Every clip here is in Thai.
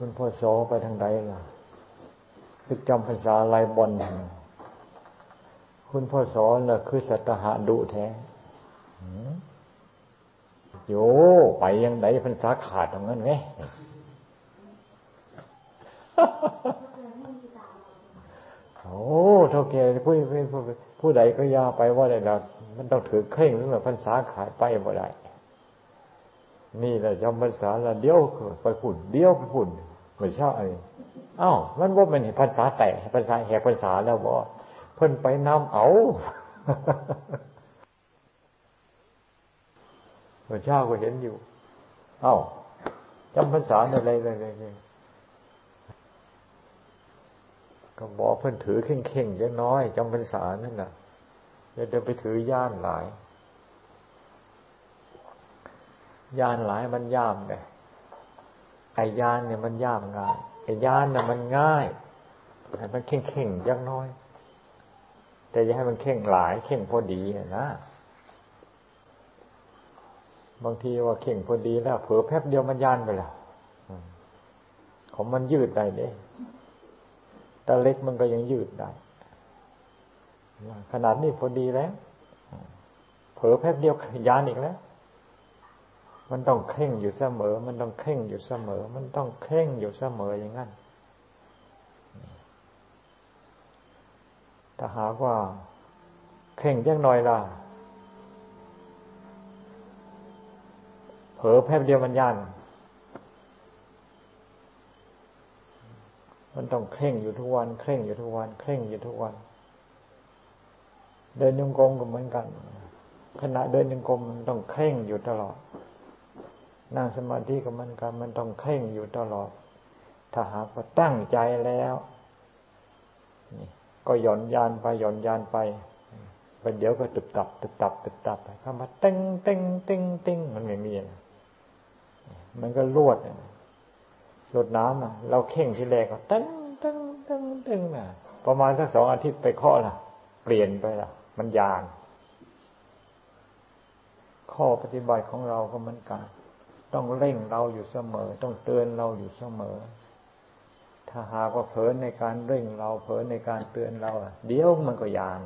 คุณพ่อโสไปทางใดล่ะคึกจำภาษาลายบอลคุณพ่อสอนน่ะคือสัตหะดุแท้โยไปยังไดพรรษาขาดตรงนั้นไงโอ้เท่าแก่ผู้ผู้ใดก็ยาไปว่าได้ละมันต้องถือเคร่งหรือว่าพรรษาขาดไปบ่ได้นี่แหละจำพรรษาละเดียวไปฝุ่นเดียวไปฝุ่น ไม่ใช่อ้าวมันว่ามันเห็นพรรษาแตกพรรษาแหกพรรษาแล้วบ่เพิ่นไปนำเอาพระเจ้าก็เห็นอยู่ เอ้าจำพรรษาอะไรเลยเลยก็บอกเพิ่นถือเข่งเข่งเล็กน้อยจำพรรษานั่นน่ะเดี๋ยวไปถือย่านหลาย ย่านหลายมันย่ามไง ไอ้ยานเนี่ยมันยามง่ายไอ้ยานน่ะมันง่ายมันเข่งเข่งยักน้อย แต่อย่าให้มันเข่งหลาย เข่งพอดีนะบางทีว่าเข่งพอดีแล้วเผลอแป๊บเดียวมันยานไปแล้วของมันยืดได้เนี่ยตาเล็กมันก็ยังยืดได้ขนาดนี้พอดีแล้ว เผลอแป๊บเดียวยานอีกแล้ว มันต้องเข่งอยู่เสมอ มันต้องเข่งอยู่เสมอ มันต้องเข่งอยู่เสมออย่างนั้น ถ้าหากว่า เข่งยังหน่อยล่ะ เผลอแป๊บเดียวมันย่านมันต้องเคร่งอยู่ทุกวันเคร่งอยู่ทุกวันเคร่งอยู่ทุกวัน เดินยงกรมก็เหมือนกัน ขณะเดินยงกรมมันต้องเคร่งอยู่ตลอด นั่งสมาธิก็เหมือนกันมันต้องเคร่งอยู่ตลอด ถ้าหากว่าตั้งใจแล้วนี่ก็หย่อนยานไปหย่อนยานไปไปเดี๋ยวก็ตึบตับตึบตับตึบตับไปเข้ามาเต้งเต้งเต้งเต้งมันไม่มีนะมันก็ลวดลดน้ำอะ เราเข่งที่แรกก็เต้งเต้งเต้งเต้งน่ะ ประมาณสักสองอาทิตย์ไปข้อละเปลี่ยนไปละมันยานข้อปฏิบัติของเราก็เหมือนกัน ต้องเร่งเราอยู่เสมอ ต้องเตือนเราอยู่เสมอ ถ้าหากว่าเผลอในการเร่งเราเผลอในการเตือนเราเดี๋ยวมันก็ยาน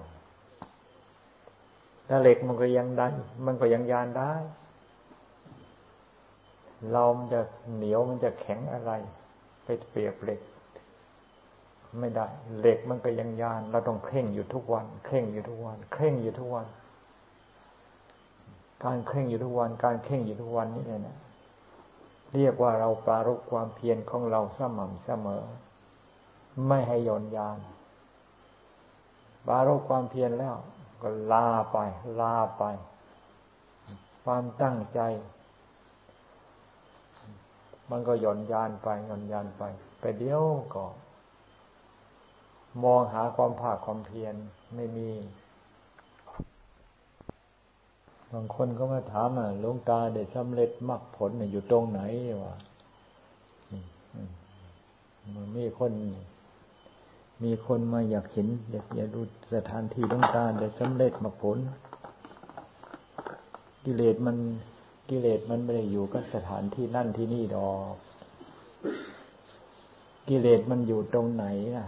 ถ้าเหล็กมันก็ยังได้มันก็ยังยานได้ เรามันจะเหนียวมันจะแข็งอะไร ไปเปรียบเหล็ก ไม่ได้ เหล็กมันก็ยังยาน เราต้องเคร่งอยู่ทุกวัน เคร่งอยู่ทุกวัน เคร่งอยู่ทุกวัน การเคร่งอยู่ทุกวัน การเคร่งอยู่ทุกวันนี่เนี่ยนะ เรียกว่าเราปรารบความเพียรของเราสม่ำเสมอ ไม่ให้ย่อนยานปรารบความเพียรแล้ว ก็ลาไป ลาไป ความตั้งใจ มันก็ย่อนยานไปย่อนยานไปไปเดียวก็ มองหาความภาคความเพียรไม่มี บางคนก็มาถามอะลงตาได้สำเร็จมรรคผลอยู่ตรงไหนวะมันมีคน มีคนมาอยากเห็น อยากอยากดูสถานที่ลงตาได้สำเร็จมรรคผล กิเลสมันกิเลสมันไม่ได้อยู่กับสถานที่นั่นที่นี่ดอก กิเลสมันอยู่ตรงไหนล่ะ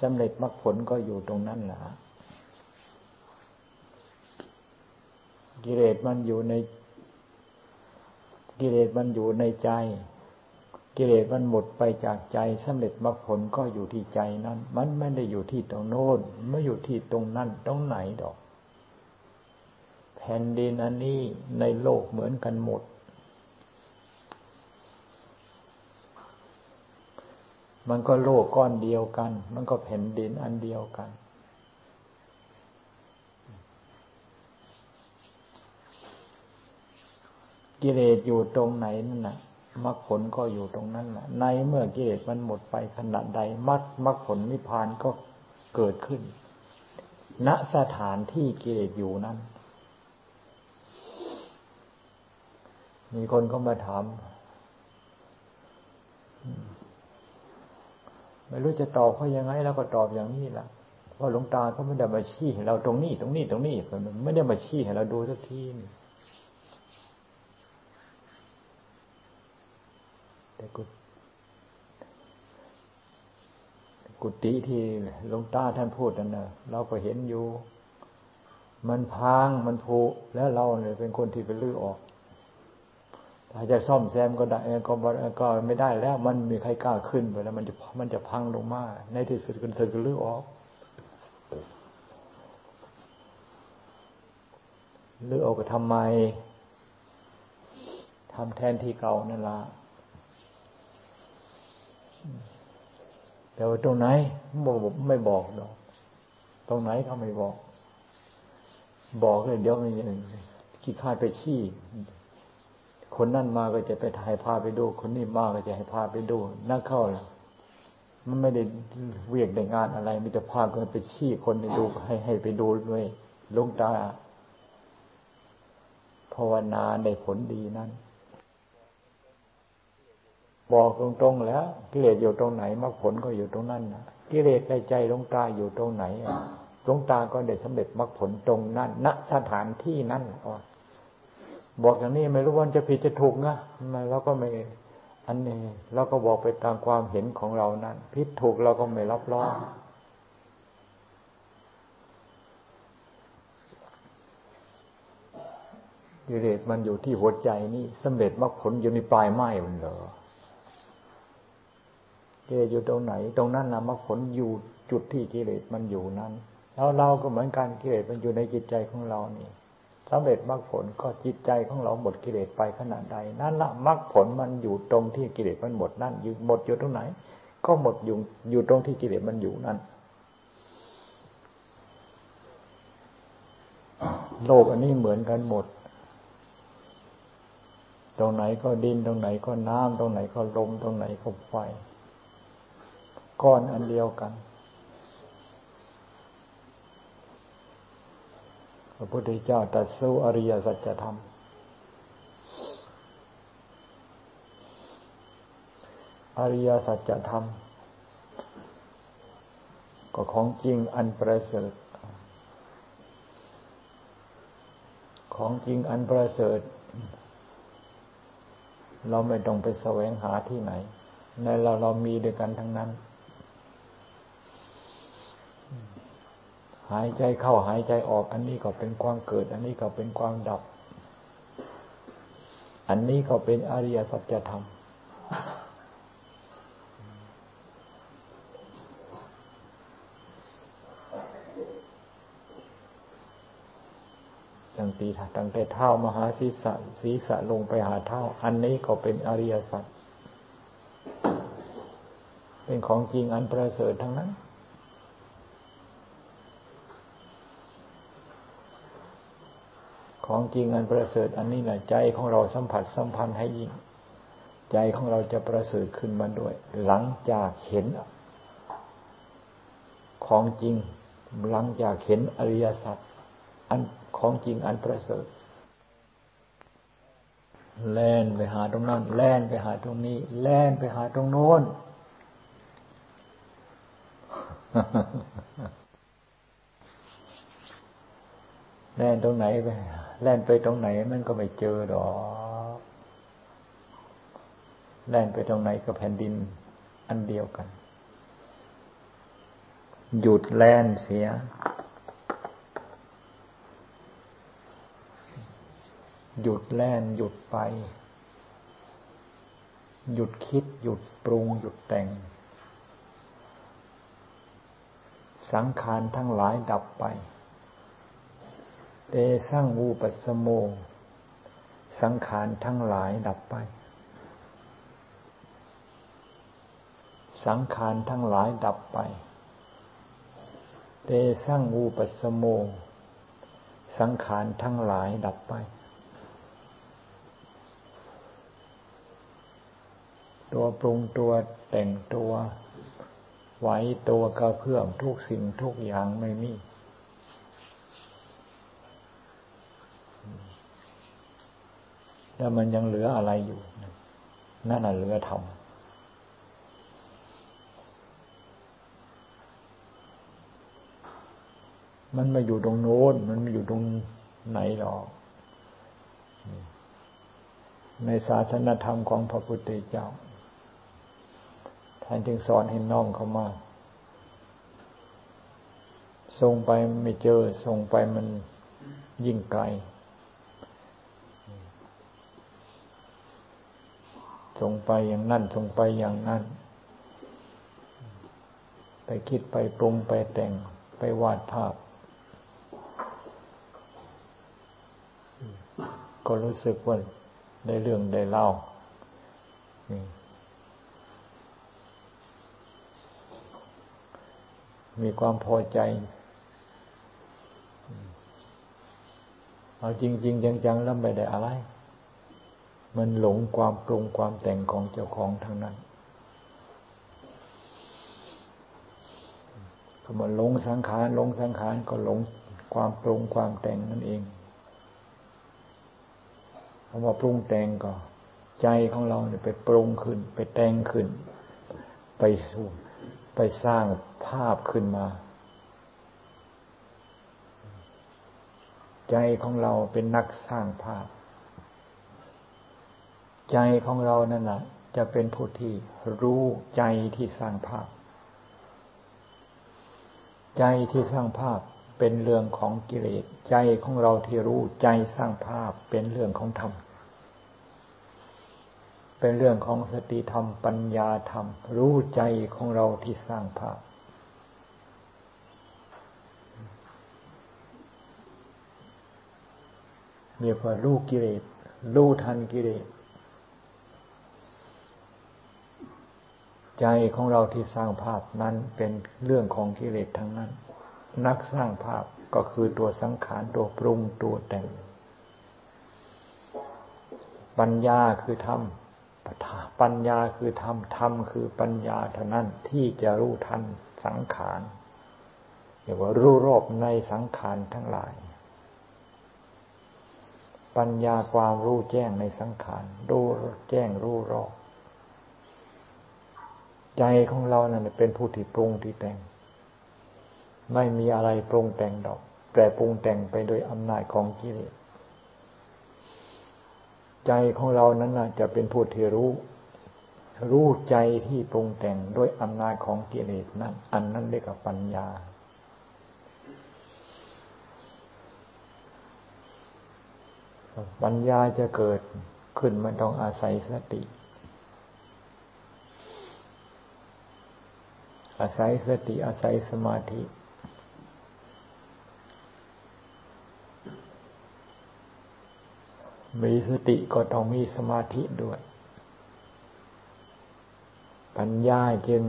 สำเร็จมรรคผลก็อยู่ตรงนั้นแหละ กิเลสมันอยู่ใน กิเลสมันอยู่ในใจ กิเลสมันหมดไปจากใจสำเร็จมรรคผลก็อยู่ที่ใจนั้น มันไม่ได้อยู่ที่ตรงโน้นไม่อยู่ที่ตรงนั้นตรงไหนดอก แผ่นดินอันนี้ในโลกเหมือนกันหมด มันก็โลกก้อนเดียวกัน มันก็แผ่นดินอันเดียวกัน กิเลสอยู่ตรงไหนนั่นนะมรรคผลก็อยู่ตรงนั้นแหละในเมื่อกิเลสมันหมดไปขนาดใดมรรคมรรคผลนิพพานก็เกิดขึ้น ณสถานที่กิเลสอยู่นั้น มีคนก็มาถามไม่รู้จะตอบเขายังไงแล้วก็ตอบอย่างนี้ล่ะเพราะหลวงตาเขาไม่ได้มาชี้ให้เราตรงนี้ ตรงนี้ตรงนี้ไม่ได้มาชี้ให้เราดูสักทีนี่ กุกุฏิที่หลวงตาท่านพูดนั่นนะเราก็เห็นอยู่ มันพังมันผุแล้วเราเนี่ยเป็นคนที่ไปลื้อออกถ้าจะซ่อมแซมก็ได้ก็ก็ไม่ได้แล้ว มันมีใครกล้าขึ้นไปแล้ว มันจะมันจะพังลงมา ในที่สุดกันเธอก็ลื้อออกลื้อออกก็ทำไมทำแทนที่เก่านั่นล่ะ แต่ว่าตรงไหนบอกไม่บอกดอก ตรงไหนเขาไม่บอก บอกเลยเดี๋ยวมันขี้ข้าไปชี้คนนั่นมาก็จะไปถ่ายพาไปดู คนนี้มาก็จะให้พาไปดูนั่งเข้าแล้วมันไม่ได้เวียกได้งานอะไรมีแต่พากันไปชี้คนไปดูให้ให้ไปดูด้วยลงตาภาวนาได้ผลดีนั้น บอกตรงๆแล้วกิเลสอยู่ตรงไหนมรรคผลก็อยู่ตรงนั้นนะกิเลสในใจลงตาอยู่ตรงไหนลงตาก็ได้สำเร็จมรรคผลตรงนั้นณสถานที่นั้นบอกอย่างนี้ไม่รู้ว่าจะผิดจะถูกนะมาเราก็ไม่อันนี้เราก็บอกไปตามความเห็นของเรานั้นผิดถูกเราก็ไม่รับรองกิเลสมันอยู่ที่หัวใจนี่สำเร็จมรรคผลอยู่ในปลายไม้มันเหรอ กิเลสอยู่ตรงไหน ตรงนั้นนะมรรคผลอยู่จุดที่กิเลสมันอยู่นั้น แล้วเราก็เหมือนกันกิเลสมันอยู่ในจิตใจของเรานี่สำเร็จมรรคผลก็จิตใจของเราหมดกิเลสไปขนาดใด นั่นละมรรคผลมันอยู่ตรงที่กิเลสมันหมดนั่นอยู่หมดอยู่ตรงไหน ก็หมดอยู่อยู่ตรงที่กิเลสมันอยู่นั่นโลกอันนี้เหมือนกันหมด ตรงไหนก็ดินตรงไหนก็น้ำตรงไหนก็ลมตรงไหนก็ไฟ ก้อนอันเดียวกัน พระพุทธเจ้าตรัสรู้อริยสัจธรรม อริยสัจธรรม ก็ของจริงอันประเสริฐ ของจริงอันประเสริฐ เราไม่ต้องไปแสวงหาที่ไหน ในเราเรามีด้วยกันทั้งนั้น หายใจเข้าหายใจออก อันนี้ก็เป็นความเกิด อันนี้ก็เป็นความดับ อันนี้ก็เป็นอริยสัจธรรมตั้งตีตั้งแต่เท้ามหาศีรษะศีรษะลงไปหาเท้า อันนี้ก็เป็นอริยสัจเป็นของจริงอันประเสริฐทั้งนั้น ของจริงอันประเสริฐอันนี้แหละใจของเราสัมผัสสัมพันธ์ให้ยิ่ง ใจของเราจะประเสริฐขึ้นมาด้วย หลังจากเห็น ของจริง หลังจากเห็นอริยสัจอันของจริงอันประเสริฐแล่นไปหาตรงนั้นแล่นไปหาตรงนี้ แล่นไปหาตรงโน้นแล่นตรงไหนไป แล่นไปตรงไหนมันก็ไม่เจอหรอก แล่นไปตรงไหนก็แผ่นดินอันเดียวกัน หยุดแล่นเสีย หยุดแล่นหยุดไป หยุดคิด หยุดปรุง หยุดแต่ง สังขารทั้งหลายดับไป เตสร้างวูปัสโม สังขารทั้งหลายดับไป สังขารทั้งหลายดับไป เตสร้างวูปัสโม สังขารทั้งหลายดับไป ตัวปรุงตัวแต่งตัวไหวตัวกระเพื่อมทุกสิ่งทุกอย่างไม่มี แล้วมันยังเหลืออะไรอยู่ นั่นน่ะเหลือธรรมมันมาอยู่ตรงโน้น มันมาอยู่ตรงไหนหรอก ในศาสนธรรมของพระพุทธเจ้า ท่านจึงสอนให้น้อมเข้ามา ส่งไปไม่เจอ ส่งไปมันยิ่งไกล ส่งไปอย่างนั่นส่งไปอย่างนั้นไปคิดไปปรุงไปแต่งไปวาดภาพ ก็รู้สึกว่าได้เรื่องได้เล่ามีความพอใจ เอาจริง ๆ จังๆแล้วไม่ได้อะไร มันหลงความปรุงความแต่งของเจ้าของทางนั้นก็มาหลงสังขารหลงสังขารก็หลงความปรุงความแต่งนั่นเองคำว่าปรุงแต่งก็ ใจของเราเนี่ยไปปรุงขึ้น ไปแต่งขึ้น ไปสู่ไปสร้างภาพขึ้นมา ใจของเราเป็นนักสร้างภาพ ใจของเรานั่นแหละจะเป็นผู้ที่รู้ใจที่สร้างภาพ ใจที่สร้างภาพเป็นเรื่องของกิเลสใจของเราที่รู้ใจสร้างภาพเป็นเรื่องของธรรม เป็นเรื่องของสติธรรมปัญญาธรรม รู้ใจของเราที่สร้างภาพ เรียกว่ารู้กิเลสรู้ทันกิเลส ใจของเราที่สร้างภาพนั้นเป็นเรื่องของกิเลสทั้งนั้น นักสร้างภาพก็คือตัวสังขารตัวปรุงตัวแต่ง ปัญญาคือธรรมปัญญาคือธรรมธรรมคือปัญญาเท่านั้นที่จะรู้ทันสังขารเรียกว่ารู้รอบในสังขารทั้งหลาย ปัญญาความรู้แจ้งในสังขารรู้แจ้งรู้รอบ ใจของเรานั่นเป็นผู้ที่ปรุงที่แต่ง ไม่มีอะไรปรุงแต่งดอก แต่ปรุงแต่งไปโดยอำนาจของกิเลสใจของเรานั้นจะเป็นผู้ที่รู้ รู้ใจที่ปรุงแต่งด้วยอำนาจของกิเลสนั้น อันนั้นเรียกว่าปัญญา ปัญญาจะเกิดขึ้นมันต้องอาศัยสติ อาศัยสติอาศัยสมาธิ มีสติก็ต้องมีสมาธิด้วย ปัญญาจึง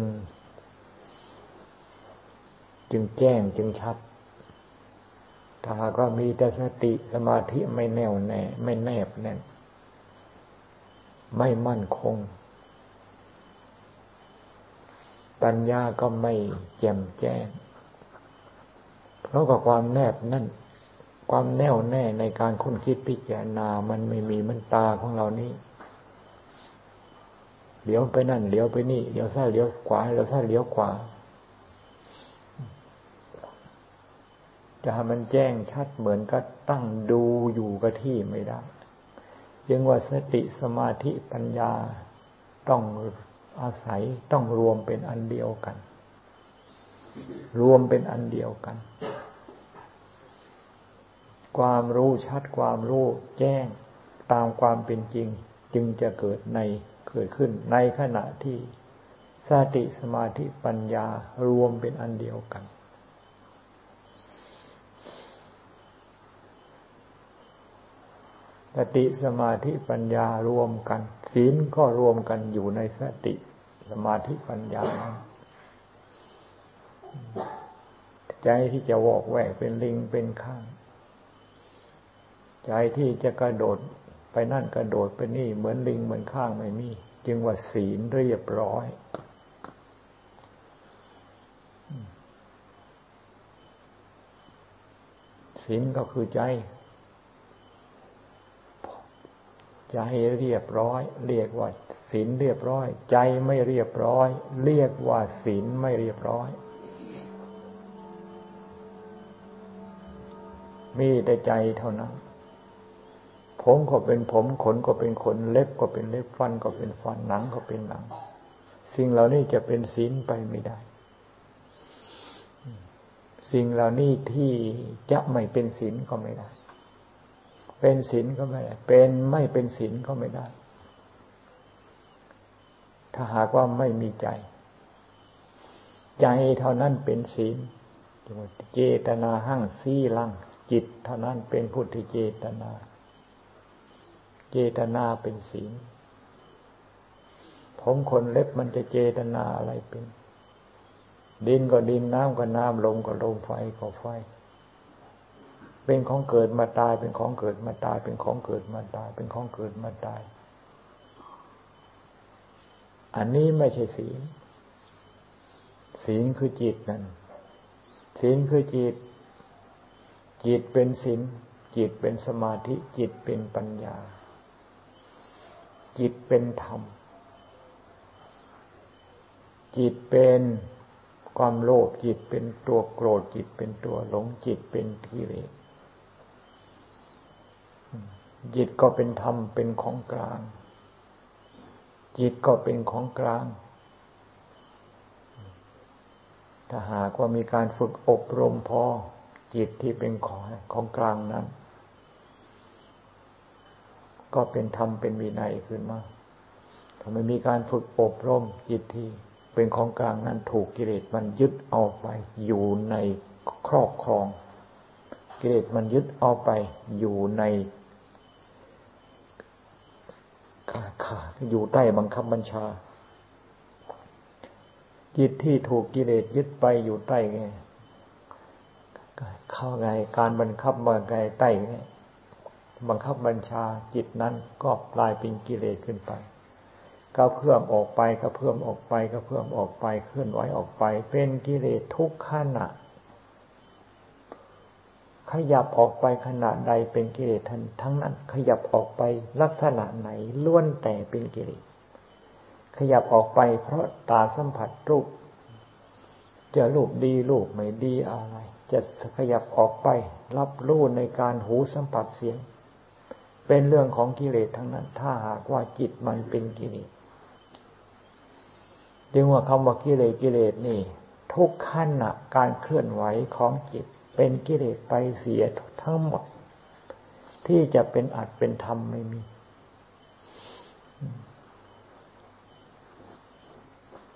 จึงแจ้งจึงชัด ถ้าก็มีแต่สติสมาธิไม่แน่วแน่ ไม่แนบแน่น ไม่มั่นคง ปัญญาก็ไม่แจ่มแจ้ง เพราะกับความแนบนั่น ความแน่วแน่ในการคุ้นคิดพิจารณา มันไม่มีมันตาของเรานี่เลี้ยวไปนั่นเลี้ยวไปนี่เลี้ยวซ้ายเลี้ยวขวาเลี้ยวซ้ายเลี้ยวขวาจะให้มันแจ้งชัดเหมือนก็ตั้งดูอยู่กับที่ไม่ได้ยังว่าสติสมาธิปัญญาต้อง อาศัยต้องรวมเป็นอันเดียวกัน รวมเป็นอันเดียวกัน ความรู้ชัดความรู้แจ้งตามความเป็นจริง จึงจะเกิดในเกิดขึ้นในขณะที่สติสมาธิปัญญารวมเป็นอันเดียวกัน สติสมาธิปัญญารวมกัน ศีลก็รวมกันอยู่ในสติสมาธิปัญญา ใจที่จะวอกแวกเป็นลิงเป็นข้าง ใจที่จะกระโดดไปนั่นกระโดดไปนี่เหมือนลิงเหมือนข้างไม่มี จึงว่าศีลเรียบร้อยศีลก็คือใจ ใจเรียบร้อย เรียกว่าศีลเรียบร้อย ใจไม่เรียบร้อย เรียกว่าศีลไม่เรียบร้อย มีแต่ใจเท่านั้น ผมก็เป็นผมขนก็เป็นขนเล็บก็เป็นเล็บฟันก็เป็นฟันหนังก็เป็นหนัง สิ่งเหล่านี้จะเป็นศีลไปไม่ได้ สิ่งเหล่านี้ที่จะไม่เป็นศีลก็ไม่ได้ เป็นศีลก็ไม่ได้ เป็นไม่เป็นศีลก็ไม่ได้ ถ้าหากว่าไม่มีใจ ใจเท่านั้นเป็นศีลเจตนาหั่งซี่ลังจิตเท่านั้นเป็นพุทธิเจตนา เจตนาเป็นศีลผมคนเล็บมันจะเจตนาอะไรเป็น ดินก็ดินน้ำก็น้ำลมก็ลมไฟก็ไฟ เป็นของเกิดมาตาย เป็นของเกิดมาตาย เป็นของเกิดมาตาย เป็นของเกิดมาตาย อันนี้ไม่ใช่ศีล ศีลคือจิตนั่น ศีลคือจิต จิตเป็นศีล จิตเป็นสมาธิ จิตเป็นปัญญา จิตเป็นธรรม จิตเป็นความโลภจิตเป็นตัวโกรธจิตเป็นตัวหลงจิตเป็นกิเลส จิตก็เป็นธรรมเป็นของกลาง จิตก็เป็นของกลาง ถ้าหากว่ามีการฝึกอบรมพอ จิตที่เป็นของของกลางนั้น ก็เป็นธรรมเป็นวินัยขึ้นมาถ้าไม่มีการฝึกอบรมจิตที่เป็นของกลางนั้นถูกกิเลสมันยึดเอาไป อยู่ในครอบครอง กิเลสมันยึดเอาไปอยู่ใน ขาอยู่ใต้บังคับบัญชา จิตที่ถูกกิเลสยึดไปอยู่ใต้ไงเข้าไงการบังคับบังไงใต้ไงบังคับบัญชาจิตนั้นก็กลายเป็นกิเลสขึ้นไปก็เพิ่มออกไปก็เพิ่มออกไปก็เพิ่มออกไปเคลื่อนไหวออกไป เป็นกิเลสทุกขณะ ขยับออกไปขณะใดเป็นกิเลสทั้งนั้น ขยับออกไปลักษณะไหนล้วนแต่เป็นกิเลสขยับออกไปเพราะตาสัมผัสรูป จะรูปดีรูปไม่ดีอะไร จะขยับออกไป รับรู้ในการหูสัมผัสเสียง เป็นเรื่องของกิเลสทั้งนั้น ถ้าหากว่าจิตมันเป็นกิเลสจึงว่าคำว่ากิเลสกิเลสนี่ ทุกขั้นการเคลื่อนไหวของจิต เป็นกิเลสไปเสียทั้งหมด ที่จะเป็นอัดเป็นธรรมไม่มี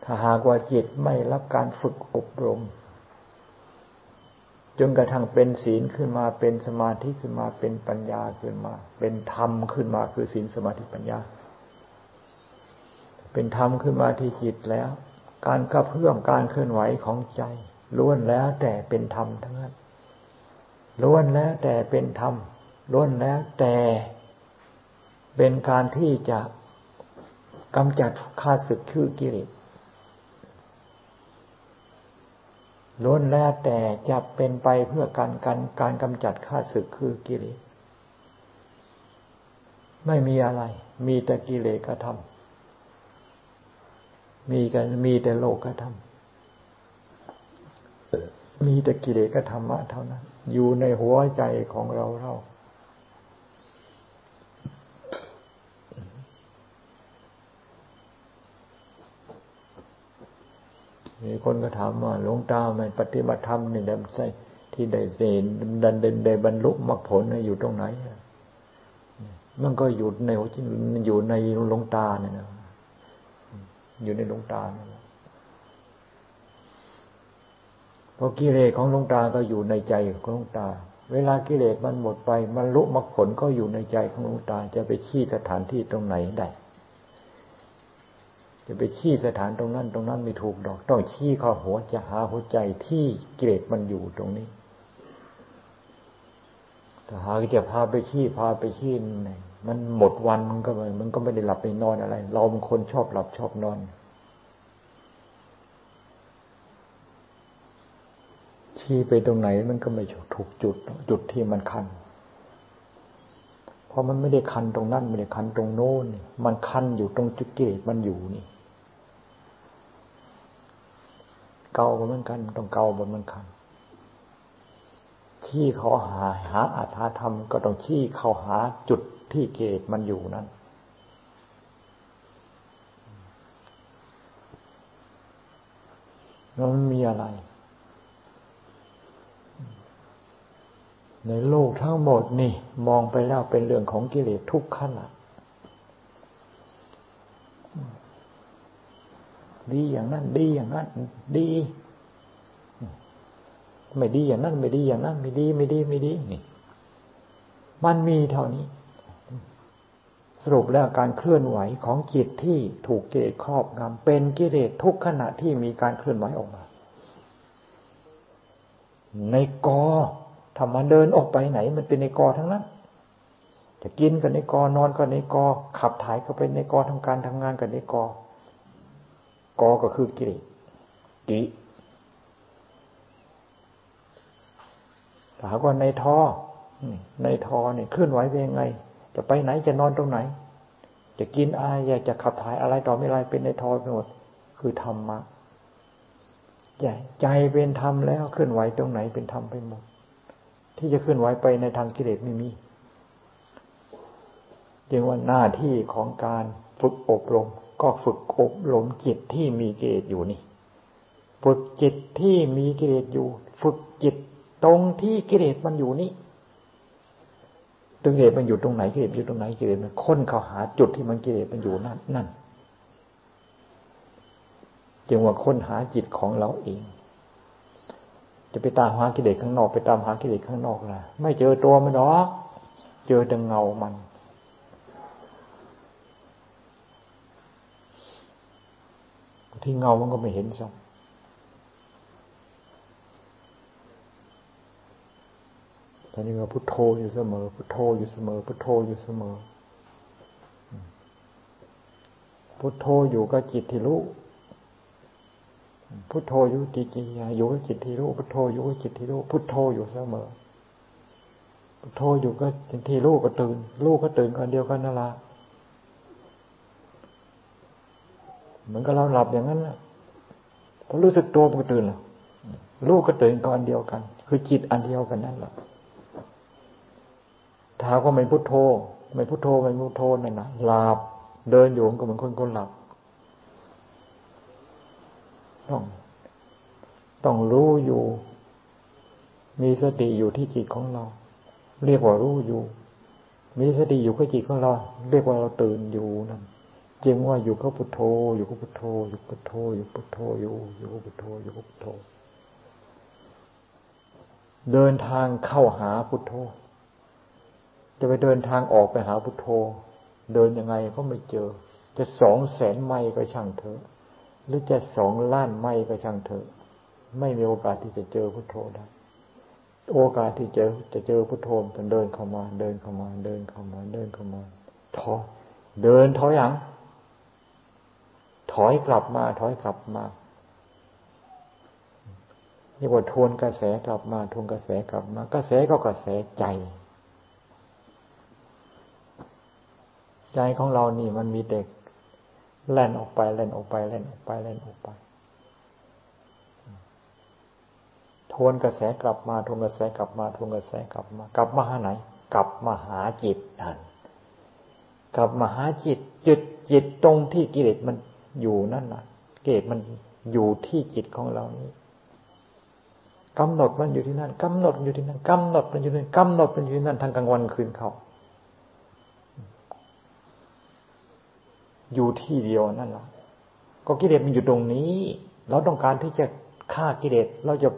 ถ้าหากว่าจิตไม่รับการฝึกอบรม จนกระทั่งเป็นศีลขึ้นมาเป็นสมาธิขึ้นมาเป็นปัญญาขึ้นมา เป็นธรรมขึ้นมาคือศีลสมาธิปัญญา เป็นธรรมขึ้นมาที่จิตแล้ว การกระเพื่อมการเคลื่อนไหวของใจล้วนแล้วแต่เป็นธรรมทั้งนั้น ล้วนแล้วแต่เป็นธรรมล้วนแล้วแต่เป็นการที่จะกำจัดข้าศึกคือกิเลสล้วนแล้วแต่จะเป็นไปเพื่อการการการกำจัดข้าศึกคือกิเลสไม่มีอะไร มีแต่กิเลสกระทำมีกันมีแต่โลกกระทำ มีแต่กิเลสกระทำมะเท่านั้น อยู่ในหัวใจของเราเรามีคนก็ถามว่าหลวงตาไม่ปฏิบัติธรรมนี่ได้ใช่ที่ได้เห็นดันเดินได้บรรลุมรรคผลอยู่ตรงไหน มันก็อยู่ในหัวใจอยู่ในหลวงตาเนี่ยนะอยู่ในหลวงตาเนี่ย เพราะกิเลสของหลวงตาก็อยู่ในใจของหลวงตา เวลากิเลสมันหมดไปมันลุมรรคผลก็อยู่ในใจของหลวงตา จะไปชี้สถานที่ตรงไหนได้จะไปชี้สถานตรงนั้น ตรงนั้นไม่ถูกดอก ต้องชี้เข้าหัวจะหาหัวใจที่กิเกรดมันอยู่ตรงนี้ถ้าหากจะพาไปชี้พาไปชี้มันหมดวันมันก็มันก็ไม่ได้หลับไปนอนอะไร เราเป็นคนชอบหลับชอบนอน ชี้ไปตรงไหนมันก็ไม่ถูกจุด จุดที่มันคัน เพราะมันไม่ได้คันตรงนั้นไม่ได้คันตรงโน้นมันคันอยู่ตรงจุดเกตมันอยู่นี่ เกาเหมือนกันต้องเกาบนมันคันชี้เขาหาหาอัตถธรรมก็ต้องชี้เขาหาจุดที่เกตมันอยู่นั้นแล้วมันมีอะไร ในโลกทั้งหมดนี่ มองไปแล้วเป็นเรื่องของกิเลสทุกขณะดีอย่างนั้น ดีอย่างนั้น ดี ไม่ดีอย่างนั้น ไม่ดีอย่างนั้น ไม่ดี ไม่ดี ไม่ดีนี่ มันมีเท่านี้ สรุปแล้วการเคลื่อนไหวของจิตที่ถูกกิเลสครอบงำเป็นกิเลสทุกขณะที่มีการเคลื่อนไหวออกมา ในกอ ถ้ามันเดินออกไปไหน มันเป็นในกอทั้งนั้น จะกินก็ในกอนอนก็ในกอ ขับถ่ายก็เป็นในกอทำการทำงานก็ในกอ กอก็คือกิเลสกิถามว่าในท่อในท่อเนี่ยเคลื่อนไหวเป็นยังไง จะไปไหนจะนอนตรงไหน จะกินอะไรอยากจะขับถ่ายอะไรต่อไม่ไรเป็นในท่อไปหมด คือธรรมะใจใจเป็นธรรมแล้วเคลื่อนไหวตรงไหนเป็นธรรมไปหมด ที่จะเคลื่อนไหวไปในทางกิเลสไม่มีจึงว่าหน้าที่ของการฝึกอบรม ก็ฝึกอบรมจิตที่มีกิเลสอยู่นี่ ฝึกจิตที่มีกิเลสอยู่ ฝึกจิตตรงที่กิเลสมันอยู่นี่ตกิเลสมันอยู่ตรงไหนกิเลสอยู่ตรงไหนกิเลสมันค้นเข้าหาจุดที่มันกิเลสมันอยู่นั่นนั่นจึงว่าค้นหาจิตของเราเอง จะไปตามหากิเลสข้างนอก ไปตามหากิเลสข้างนอกนะไม่เจอตัวมันหรอกเจอแต่เงามัน ที่เงามันก็ไม่เห็นสักตอนนี้เราพุทโธอยู่เสมอ พุทโธอยู่เสมอ พุทโธอยู่เสมอ พุทโธอยู่กับจิตที่รู้ พุทโธอยู่จิตยาอยู่กับจิตที่รู้พุทโธอยู่กับจิตที่รู้พุทโธอยู่เสมอพุทโธอยู่ก็จิตที่รู้ก็ตื่นรู้ก็ตื่นกันเดียวกันนั่นละเหมือนกับเราหลับอย่างนั้นแหละพอรู้สึกตัวมันก็ตื่นแล้วรู้ก็ตื่นก็อันเดียวกัน คือจิตอันเดียวกันนั่นแหละถ้าก็ไม่พุทโธ ไม่พุทโธไม่พุทโธนั่นนะหลับเดินอยู่ก็เหมือนคนคนหลับ ต้อง ต้องรู้อยู่ มีสติอยู่ที่จิตของเรา เรียกว่ารู้อยู่ มีสติอยู่กับจิตของเรา เรียกว่าเราตื่นอยู่นั่นจึงว่าอยู่กับพุทโธ อยู่กับพุทโธ อยู่กับพุทโธ อยู่พุทโธอยู่อยู่กับพุทโธอยู่กับพุทโธ เดินทางเข้าหาพุทโธ จะไปเดินทางออกไปหาพุทโธ เดินยังไงก็ไม่เจอ จะสองแสนไมล์ก็ช่างเถอะ หรือจะสองล้านไม่ก็ช่างเถอะ ไม่มีโอกาสที่จะเจอพุทโธได้ โอกาสที่จอจะเจอพุทโธมันเดินเข้ามา เดินเข้ามา เดินเข้ามาเดินเข้ามาถอยเดินถอยหลัง ถอยกลับมา ถอยกลับมานี่ว่าทวนกระแสกลับมาทวนกระแสกลับมา กระแสก็กระแสใจ ใจของเรานี่มันมีเด็ก แล่นออกไปแล่นออกไปแล่นออกไปแล่นออกไป ทวนกระแสกลับมาทวนกระแสกลับมาทวนกระแสกลับมา กลับมาหาไหน กลับมาหาจิตนั่นกลับมาหาจิตจุดจิตตรงที่กิเลสมันอยู่นั่นน่ะกิเลสมันอยู่ที่จิตของเรานี้กำหนดมันอยู่ที่นั่นกำหนดอยู่ที่นั่นกำหนดมันอยู่ที่นั่นกำหนดมันอยู่ที่นั่นทั้งกลางวันคืนเขา อยู่ที่เดียวนั่นแหละก็กิเลสมันอยู่ตรงนี้ เราต้องการที่จะฆ่ากิเลสเราจะ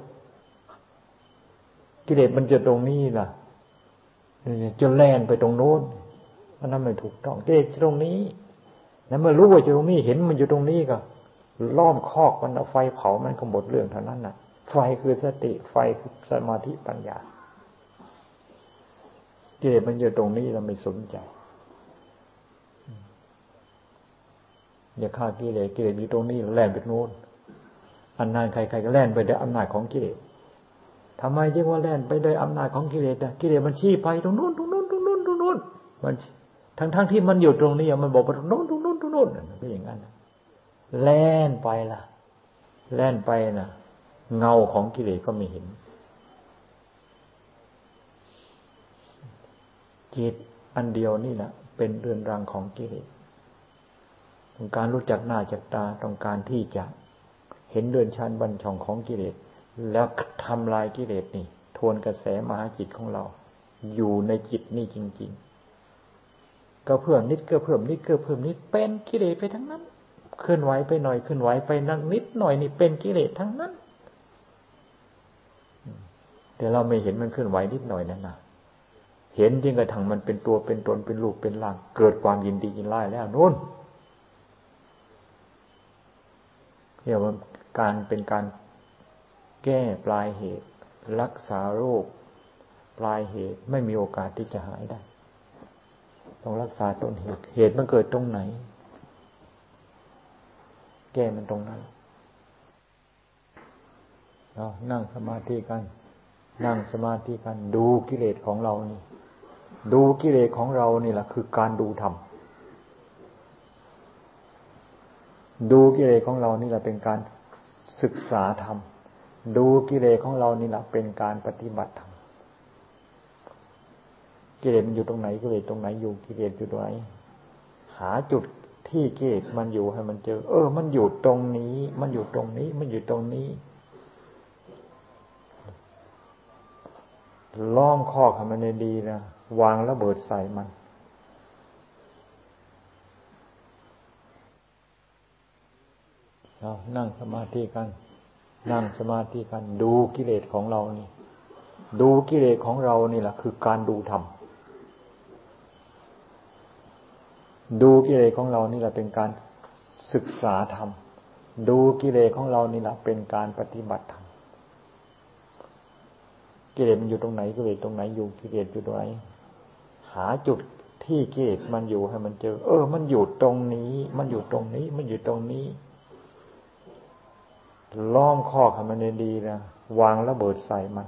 กิเลสมันจะตรงนี้ล่ะจะแล่นไปตรงโน้นมันนั่นไม่ถูกต้องกิเลสตรงนี้แล้วเมื่อรู้ว่าอยู่ตรงนี้เห็นมันอยู่ตรงนี้ก็ล้อมคอกมันเอาไฟเผามันก็หมดเรื่องเท่านั้นน่ะ ไฟคือสติ ไฟคือสมาธิปัญญากิเลสมันอยู่ตรงนี้เราไม่สนใจ อย่าฆ่ากิเลสกิเลสอยู่ตรงนี้แล่นไปโน้นอันนานใครๆก็แล่นไปด้วยอำนาจของกิเลสทำไมจึงว่าแล่นไปด้วยอำนาจของกิเลสกิเลสมันชี้ไปตรงโน้นตรงโน้นตรงโน้นตรงโน้นมันทั้งทั้งที่มันอยู่ตรงนี้มันบอกว่าตรงโน้นตรงโน้นตรงโน้นเป็นอย่างนั้นแล่นไปล่ะ แล่นไปน่ะ เงาของกิเลสก็ไม่เห็น จิตอันเดียวนี่แหละเป็นเรือนรังของกิเลส ต้องการรู้จักหน้าจักตาต้องการที่จะเห็นเดินชันบัญชองของกิเลส แล้วทำลายกิเลสนี่ ทวนกระแสมหาจิตของเรา อยู่ในจิตนี่จริง ๆ ก็เพิ่มนิดก็เพิ่มนิดก็เพิ่มนิดเป็นกิเลสไปทั้งนั้นเคลื่อนไหวไปหน่อยเคลื่อนไหวไปนั่งนิดหน่อยนี่เป็นกิเลสทั้งนั้นแต่เราไม่เห็นมันเคลื่อนไหวนิดหน่อยนั่นนะเห็นจริงกระทั่งมันเป็นตัวเป็นตนเป็นรูปเป็นร่าง เกิดความยินดียินไล่แล้วนู่น เรียกว่าการเป็นการแก้ปลายเหตุ รักษาโรคปลายเหตุไม่มีโอกาสที่จะหายได้ ต้องรักษาต้นเหตุ เหตุมันเกิดตรงไหน แก้มันตรงนั้นเรานั่งสมาธิกัน นั่งสมาธิกัน ดูกิเลสของเรานี่ ดูกิเลสของเรานี่แหละคือการดูธรรม ดูกิเลสของเรานี่แหละเป็นการศึกษาธรรม ดูกิเลสของเรานี่แหละเป็นการปฏิบัติธรรมกิเลสมันอยู่ตรงไหนกิเลสตรงไหนอยู่กิเลสอยู่ตรงไหนหาจุดที่กิเลสมันอยู่ให้มันเจอ เออ มันอยู่ตรงนี้ มันอยู่ตรงนี้ มันอยู่ตรงนี้ล้อมคอกให้มันดีนะวางระเบิดใส่มัน เรานั่งสมาธิกัน นั่งสมาธิกัน ดูกิเลสของเรานี่ ดูกิเลสของเรานี่แหละคือการดูธรรม ดูกิเลสของเรานี่แหละเป็นการศึกษาธรรม ดูกิเลสของเรานี่แหละเป็นการปฏิบัติธรรม กิเลสมันอยู่ตรงไหนกิเลสตรงไหนอยู่กิเลสอยู่ตรงไหน หาจุดที่กิเลสมันอยู่ให้มันเจอ เออ มันอยู่ตรงนี้ มันอยู่ตรงนี้ มันอยู่ตรงนี้ ล้อมข้อขมันดีนะวางระเบิดใส่มัน